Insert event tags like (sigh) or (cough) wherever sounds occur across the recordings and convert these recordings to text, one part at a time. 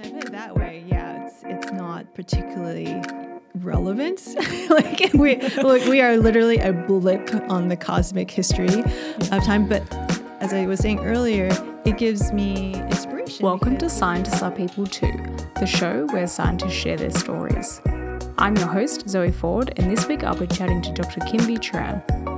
when I put it that way, yeah, it's it's not particularly relevant. (laughs) like we like we are literally a blip on the cosmic history of time. But as I was saying earlier, it gives me inspiration. Welcome to Scientists Are People Too, the show where scientists share their stories. I'm your host, Zoe Ford, and this week I'll be chatting to Dr. Kim-Vy Tran.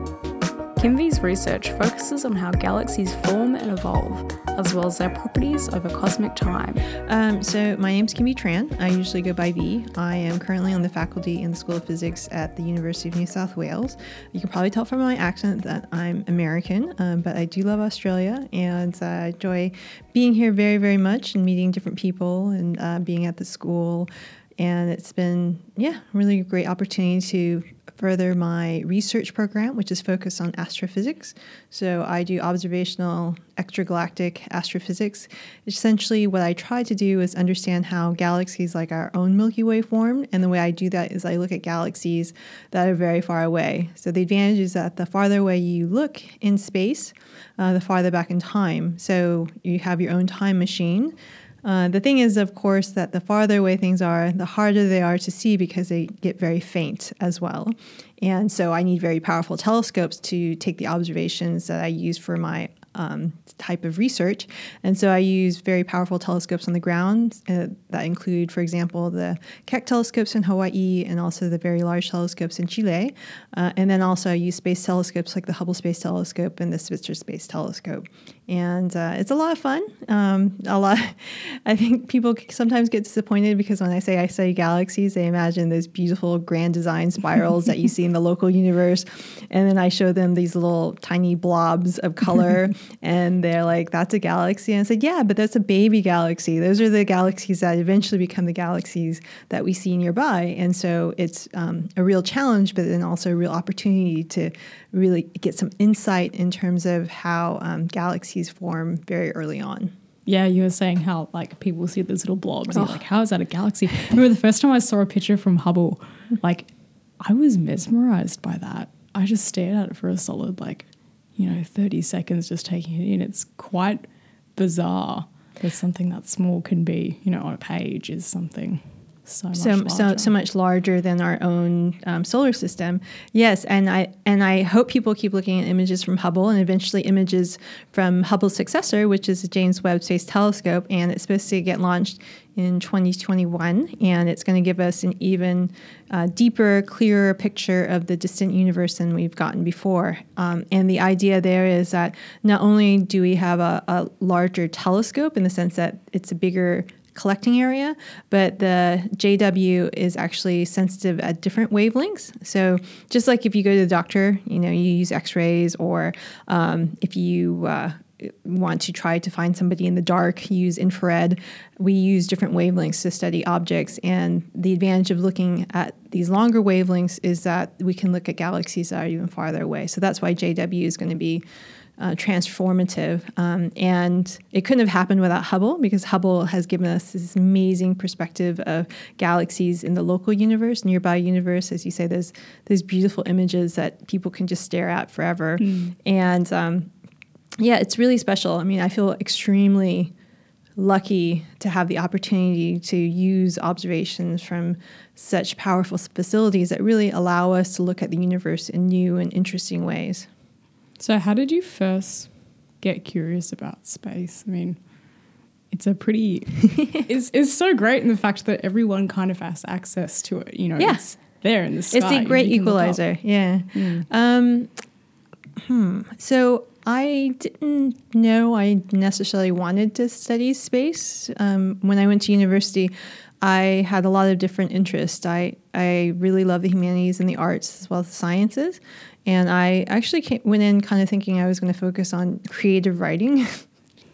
Kim-Vy's research focuses on how galaxies form and evolve, as well as their properties over cosmic time. Um, so my name's Kim-Vy Tran. I usually go by Vy. I am currently on the faculty in the School of Physics at the University of New South Wales. You can probably tell from my accent that I'm American, um, but I do love Australia and uh, I enjoy being here very, very much and meeting different people and uh, being at the school. And it's been, yeah, really great opportunity to further my research program, which is focused on astrophysics. So I do observational extragalactic astrophysics. Essentially, what I try to do is understand how galaxies like our own Milky Way form. And the way I do that is I look at galaxies that are very far away. So the advantage is that the farther away you look in space, uh, the farther back in time. So you have your own time machine. Uh, the thing is, of course, that the farther away things are, the harder they are to see because they get very faint as well. And so I need very powerful telescopes to take the observations that I use for my um, type of research. And so I use very powerful telescopes on the ground uh, that include, for example, the Keck telescopes in Hawaii and also the very large telescopes in Chile. Uh, and then also I use space telescopes like the Hubble Space Telescope and the Spitzer Space Telescope. And uh, it's a lot of fun. Um, a lot. (laughs) I think people sometimes get disappointed because when I say I study galaxies, they imagine those beautiful grand design spirals that you see in the local universe, and then I show them these little tiny blobs of color, (laughs) and they're like, "That's a galaxy." And I said, "Yeah, but that's a baby galaxy. Those are the galaxies that eventually become the galaxies that we see nearby." And so it's um, a real challenge, but then also a real opportunity to really get some insight in terms of how um, galaxies form very early on. Yeah, you were saying how like people see those little blobs. And you're like, how is that a galaxy? I remember the first time I saw a picture from Hubble, like I was mesmerized by that. I just stared at it for a solid like, you know, 30 seconds just taking it in. It's quite bizarre that something that small can be, you know, on a page is something so much so so larger. so much larger than our own um, solar system. Yes, and I and I hope people keep looking at images from Hubble and eventually images from Hubble's successor, which is the James Webb Space Telescope, and it's supposed to get launched in 2021, and it's going to give us an even uh, deeper, clearer picture of the distant universe than we've gotten before. Um, and the idea there is that not only do we have a, a larger telescope in the sense that it's a bigger collecting area, but the JW is actually sensitive at different wavelengths. So just like if you go to the doctor, you know, you use X-rays, or um, if you uh, want to try to find somebody in the dark, use infrared. We use different wavelengths to study objects, and the advantage of looking at these longer wavelengths is that we can look at galaxies that are even farther away. So that's why JW is going to be uh, transformative. Um, and it couldn't have happened without Hubble because Hubble has given us this amazing perspective of galaxies in the local universe, nearby universe. As you say, there's those beautiful images that people can just stare at forever. And um, yeah, it's really special. I mean, I feel extremely lucky to have the opportunity to use observations from such powerful facilities that really allow us to look at the universe in new and interesting ways. So, how did you first get curious about space? I mean, it's a pretty, (laughs) it's, it's so great in the fact that everyone kind of has access to it. You know, Yeah. it's there in the sky. It's a great you can look up. equalizer. Yeah. Um, hmm. So I didn't know I necessarily wanted to study space. Um, when I went to university, I had a lot of different interests. I, I really love the humanities and the arts as well as the sciences. And I actually came, went in kind of thinking I was going to focus on creative writing. (laughs)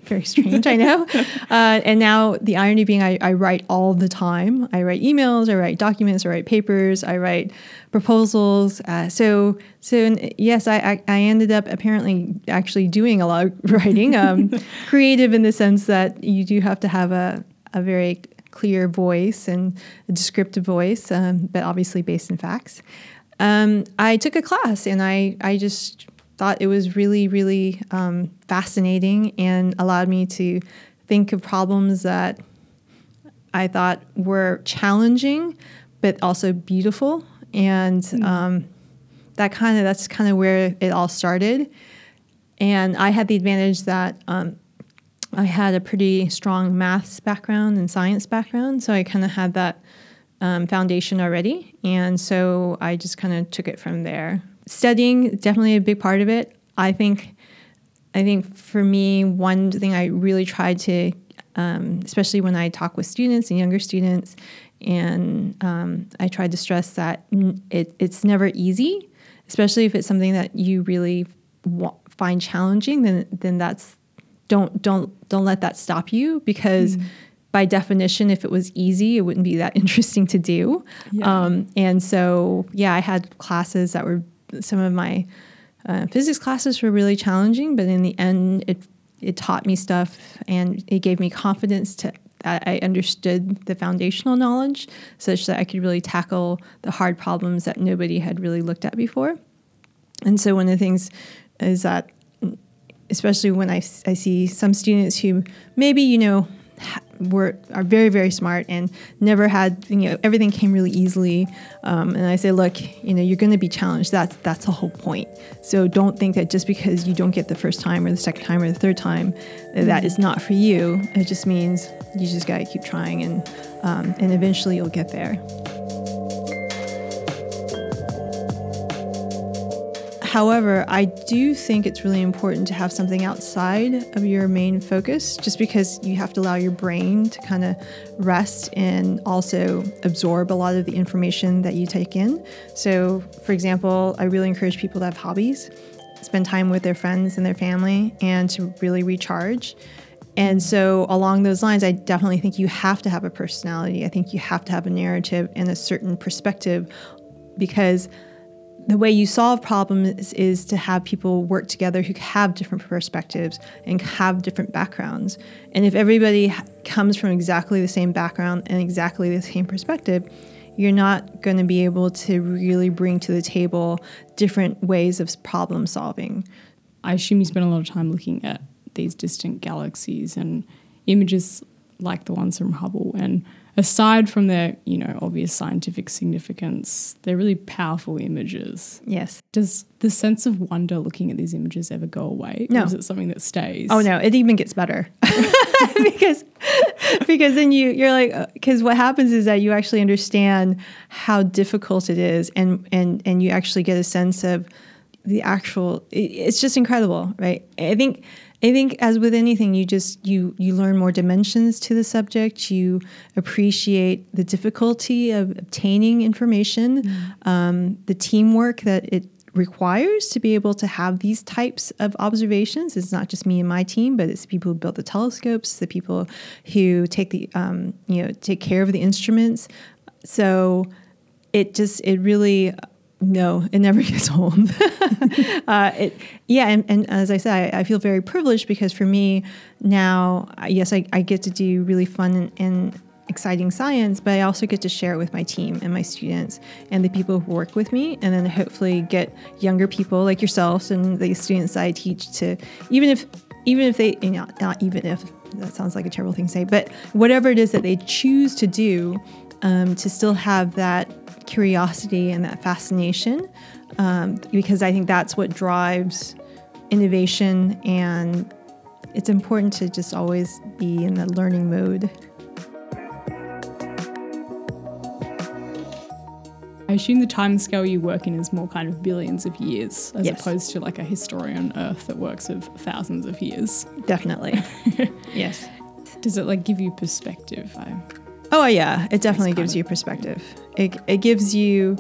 Very strange, I know. (laughs) Uh, and now the irony being, I, I write all the time. I write emails, I write documents, I write papers, I write proposals. Uh, so, so yes, I, I, I ended up apparently actually doing a lot of (laughs) writing. Um, creative in the sense that you do have to have a, a very clear voice and a descriptive voice, um, but obviously based in facts. Um, I took a class and I, I just thought it was really, really um, fascinating and allowed me to think of problems that I thought were challenging, but also beautiful. And um, that kind of that's kind of where it all started. And I had the advantage that um, I had a pretty strong maths background and science background, so I kind of had that um, foundation already. And so I just kind of took it from there. Studying definitely a big part of it. I think. I think for me, one thing I really tried to, um, especially when I talk with students and younger students, and um, I tried to stress that it, it's never easy, especially if it's something that you really find challenging. Then, then that's don't don't don't let that stop you because. Mm. By definition, if it was easy, it wouldn't be that (laughs) interesting to do. Yeah. Um, and so, yeah, I had classes that were some of my uh, physics classes were really challenging, but in the end, it it taught me stuff and it gave me confidence to that I understood the foundational knowledge such that I could really tackle the hard problems that nobody had really looked at before. And so one of the things is that especially when I, I see some students who maybe you know were are very very smart and never had you know everything came really easily. Um, and i say look you know you're going to be challenged. That's that's the whole point. So don't think that just because you don't get the first time or the second time or the third time that, that is not for you. It just means you just got to keep trying and um, and eventually you'll get there However, I do think it's really important to have something outside of your main focus just because you have to allow your brain to kind of rest and also absorb a lot of the information that you take in. So, for example, I really encourage people to have hobbies, spend time with their friends and their family, and to really recharge. And so, along those lines, I definitely think you have to have a personality. I think you have to have a narrative and a certain perspective because the way you solve problems is to have people work together who have different perspectives and have different backgrounds. And if everybody comes from exactly the same background and exactly the same perspective, you're not going to be able to really bring to the table different ways of problem solving. I assume you spend a lot of time looking at these distant galaxies and images like the ones from Hubble and aside from their, you know, obvious scientific significance, they're really powerful images. Yes. Does the sense of wonder looking at these images ever go away? No. Or is it something that stays? Oh no, it even gets better. (laughs) because because then you you're like because uh, what happens is that you actually understand how difficult it is and and and you actually get a sense of the actual it's just incredible, right? I think I think as with anything, you just you you learn more dimensions to the subject. You appreciate the difficulty of obtaining information, mm. um, the teamwork that it requires to be able to have these types of observations. It's not just me and my team, but it's people who build the telescopes, the people who take the um, you know take care of the instruments. So it just it really no, it never (laughs) gets old. (laughs) uh, it, yeah, and, and, as I said, I, I, feel very privileged because for me now, yes, I, I get to do really fun and, and, exciting science, but I also get to share it with my team and my students and the people who work with me, and then hopefully get younger people like yourselves and the students I teach to even if even if they you know, not even if that sounds like a terrible thing to say, but whatever it is that they choose to do, um, to still have that curiosity and that fascination um, because I think that's what drives innovation and it's important to just always be in the learning mode. I assume the time scale you work in is more kind of billions of years as yes. opposed to like a historian on Earth that works with thousands of years. Definitely. (laughs) yes. Does it like give you perspective? I Oh yeah, it definitely gives you perspective. It, it gives you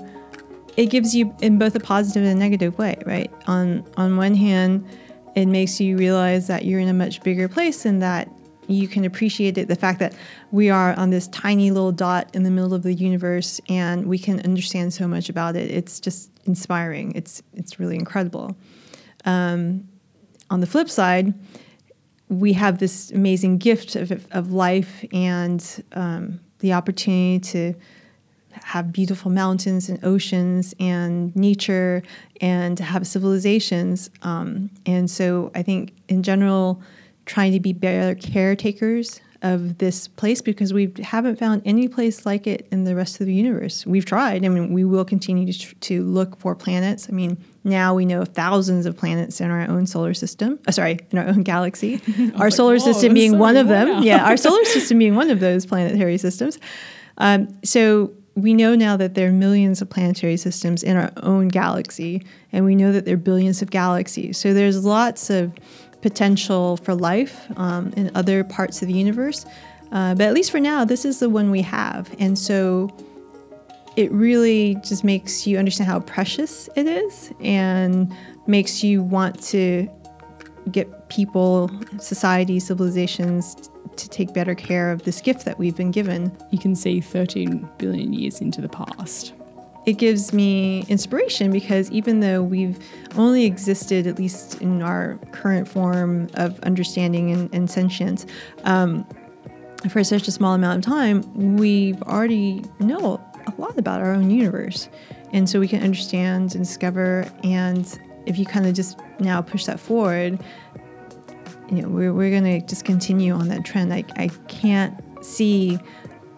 it gives you in both a positive and a negative way, right? On on one hand, it makes you realize that you're in a much bigger place and that you can appreciate it the fact that we are on this tiny little dot in the middle of the universe and we can understand so much about it. It's just inspiring. It's it's really incredible. Um, on the flip side, we have this amazing gift of, of life and um, the opportunity to have beautiful mountains and oceans and nature and have civilizations. Um, and so I think in general, trying to be better caretakers of this place because we haven't found any place like it in the rest of the universe. We've tried. I mean, we will continue to, to look for planets. I mean, now we know thousands of planets in our own solar system. Oh, sorry, in our own galaxy. (laughs) our like, solar "Whoa, system being so one of them. wow." Yeah, our solar (laughs) system being one of those planetary systems. Um, so we know now that there are millions of planetary systems in our own galaxy, and we know that there are billions of galaxies. So there's lots of potential for life um, in other parts of the universe. Uh, but at least for now, this is the one we have. And so it really just makes you understand how precious it is and makes you want to get people, society, civilizations to take better care of this gift that we've been given. You can see 13 billion years into the past. It gives me inspiration because even though we've only existed, at least in our current form of understanding and, and sentience, um, for such a small amount of time, we've already know a lot about our own universe. And so we can understand and discover. And if you kind of just now push that forward, you know, we're, we're going to just continue on that trend. I, I can't see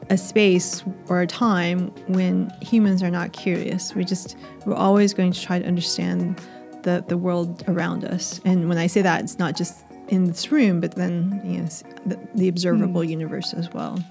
a space or a time when humans are not curious. We just, we're always going to try to understand the, the world around us. And when I say that, it's not just in this room, but then, you know, the, the observable hmm. universe as well.